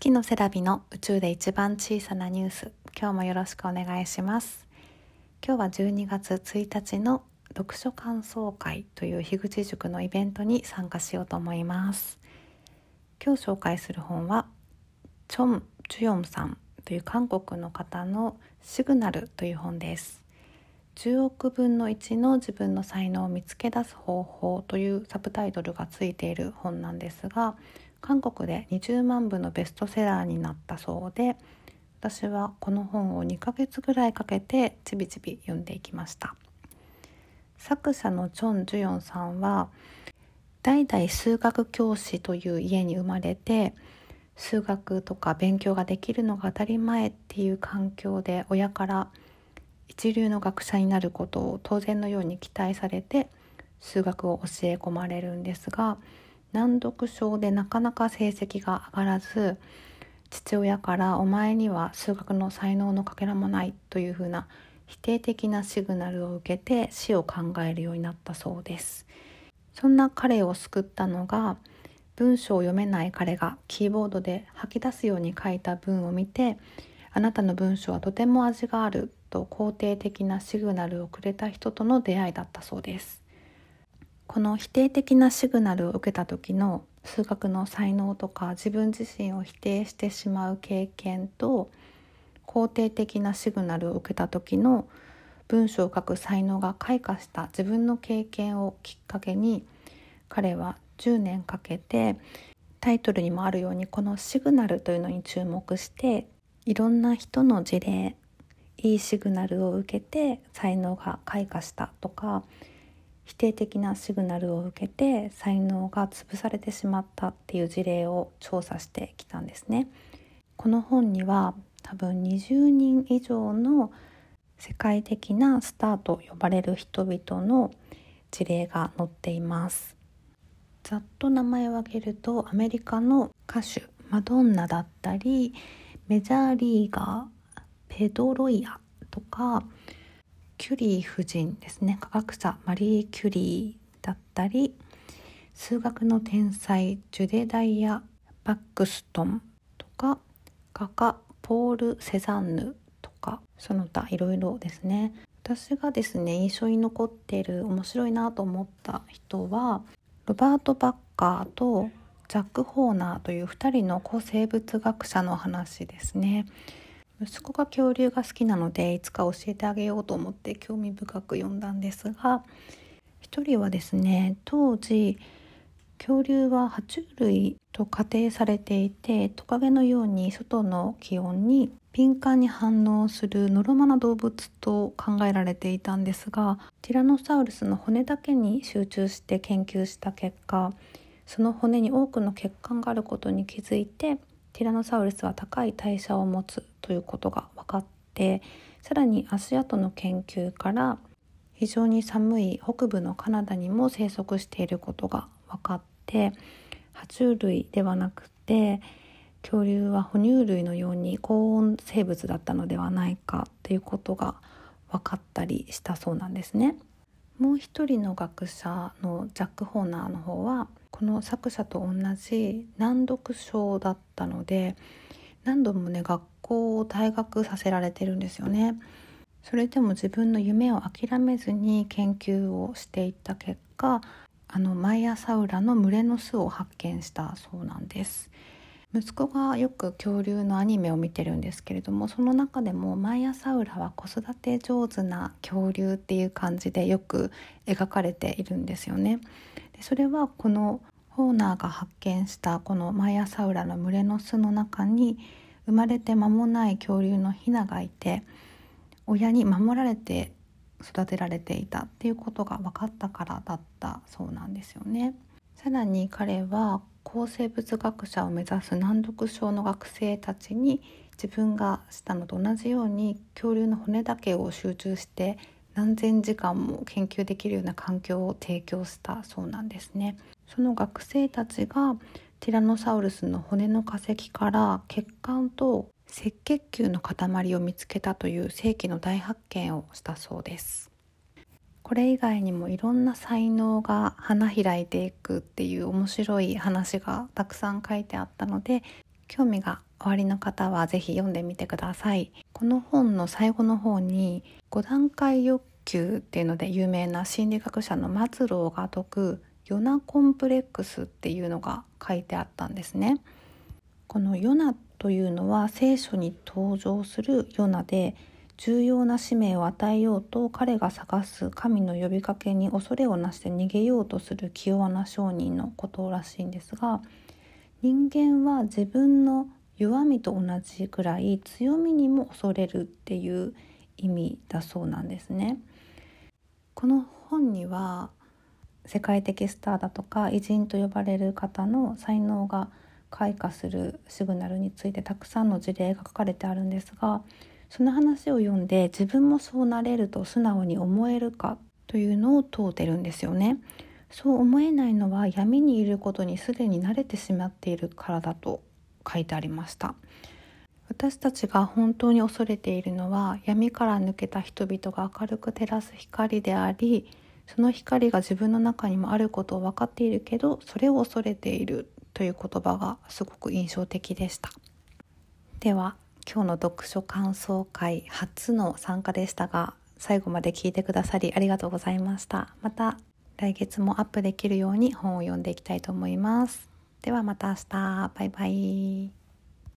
月のセラビの宇宙で一番小さなニュース。今日もよろしくお願いします。今日は12月1日の読書感想会という樋口塾のイベントに参加しようと思います。今日紹介する本はチョン・ジュヨンさんという韓国の方のシグナルという本です。10億分の1の自分の才能を見つけ出す方法というサブタイトルがついている本なんですが韓国で20万部のベストセラーになったそうで私はこの本を2ヶ月ぐらいかけてちびちび読んでいきました。作者のチョン・ジュヨンさんは代々数学教師という家に生まれて数学とか勉強ができるのが当たり前っていう環境で親から一流の学者になることを当然のように期待されて数学を教え込まれるんですが難読症でなかなか成績が上がらず父親から「お前には数学の才能のかけらもない」というふうな否定的なシグナルを受けて死を考えるようになったそうです。そんな彼を救ったのが文章を読めない彼がキーボードで吐き出すように書いた文を見てあなたの文章はとても味があると肯定的なシグナルをくれた人との出会いだったそうです。この否定的なシグナルを受けた時の数学の才能とか自分自身を否定してしまう経験と肯定的なシグナルを受けた時の文章を書く才能が開花した自分の経験をきっかけに彼は10年かけてタイトルにもあるようにこのシグナルというのに注目していろんな人の事例いいシグナルを受けて才能が開花したとか否定的なシグナルを受けて才能が潰されてしまったっていう事例を調査してきたんですね。この本には多分20人以上の世界的なスターと呼ばれる人々の事例が載っています。ざっと名前を挙げるとアメリカの歌手マドンナだったりメジャーリーガーペドロイアとかキュリー夫人ですね科学者マリー・キュリーだったり数学の天才ジュデダイア・バックストンとか画家ポール・セザンヌとかその他いろいろですね私がですね印象に残っている面白いなと思った人はロバート・バッカーとジャック・ホーナーという2人の古生物学者の話ですね。息子が恐竜が好きなのでいつか教えてあげようと思って興味深く読んだんですが一人はですね当時恐竜は爬虫類と仮定されていてトカゲのように外の気温に敏感に反応するノロマな動物と考えられていたんですがティラノサウルスの骨だけに集中して研究した結果その骨に多くの血管があることに気づいてティラノサウルスは高い代謝を持つということが分かってさらに足跡の研究から非常に寒い北部のカナダにも生息していることが分かって爬虫類ではなくて恐竜は哺乳類のように高温生物だったのではないかっていうことが分かったりしたそうなんですね。もう一人の学者のジャック・ホーナーの方はこの作者と同じ難読症だったので何度もね学校を退学させられてるんですよね。それでも自分の夢を諦めずに研究をしていった結果あのマイアサウラの群れの巣を発見したそうなんです。息子がよく恐竜のアニメを見てるんですけれどもその中でもマイアサウラは子育て上手な恐竜っていう感じでよく描かれているんですよね。でそれはこのホーナーが発見したこのマイアサウラの群れの巣の中に生まれて間もない恐竜のヒナがいて親に守られて育てられていたっていうことが分かったからだったそうなんですよね。さらに彼は抗生物学者を目指す難読症の学生たちに自分がしたのと同じように恐竜の骨だけを集中して何千時間も研究できるような環境を提供したそうなんですね。その学生たちがティラノサウルスの骨の化石から血管と赤血球の塊を見つけたという世紀の大発見をしたそうです。これ以外にもいろんな才能が花開いていくっていう面白い話がたくさん書いてあったので興味がおありの方はぜひ読んでみてくださいこの本の最後の方に5段階欲求っていうので有名な心理学者のマズローが説くヨナコンプレックスっていうのが書いてあったんですねこのヨナというのは聖書に登場するヨナで重要な使命を与えようと彼が探す神の呼びかけに恐れをなして逃げようとする気弱な商人のことらしいんですが人間は自分の弱みと同じくらい強みにも恐れるっていう意味だそうなんですね。この本には世界的スターだとか偉人と呼ばれる方の才能が開花するシグナルについてたくさんの事例が書かれてあるんですがその話を読んで自分もそうなれると素直に思えるかというのを問うてるんですよね。そう思えないのは闇にいることにすでに慣れてしまっているからだと書いてありました私たちが本当に恐れているのは闇から抜けた人々が明るく照らす光でありその光が自分の中にもあることを分かっているけどそれを恐れているという言葉がすごく印象的でした。では今日の読書感想会初の参加でしたが最後まで聞いてくださりありがとうございました。また来月もアップできるように本を読んでいきたいと思います。ではまた明日。バイバイ。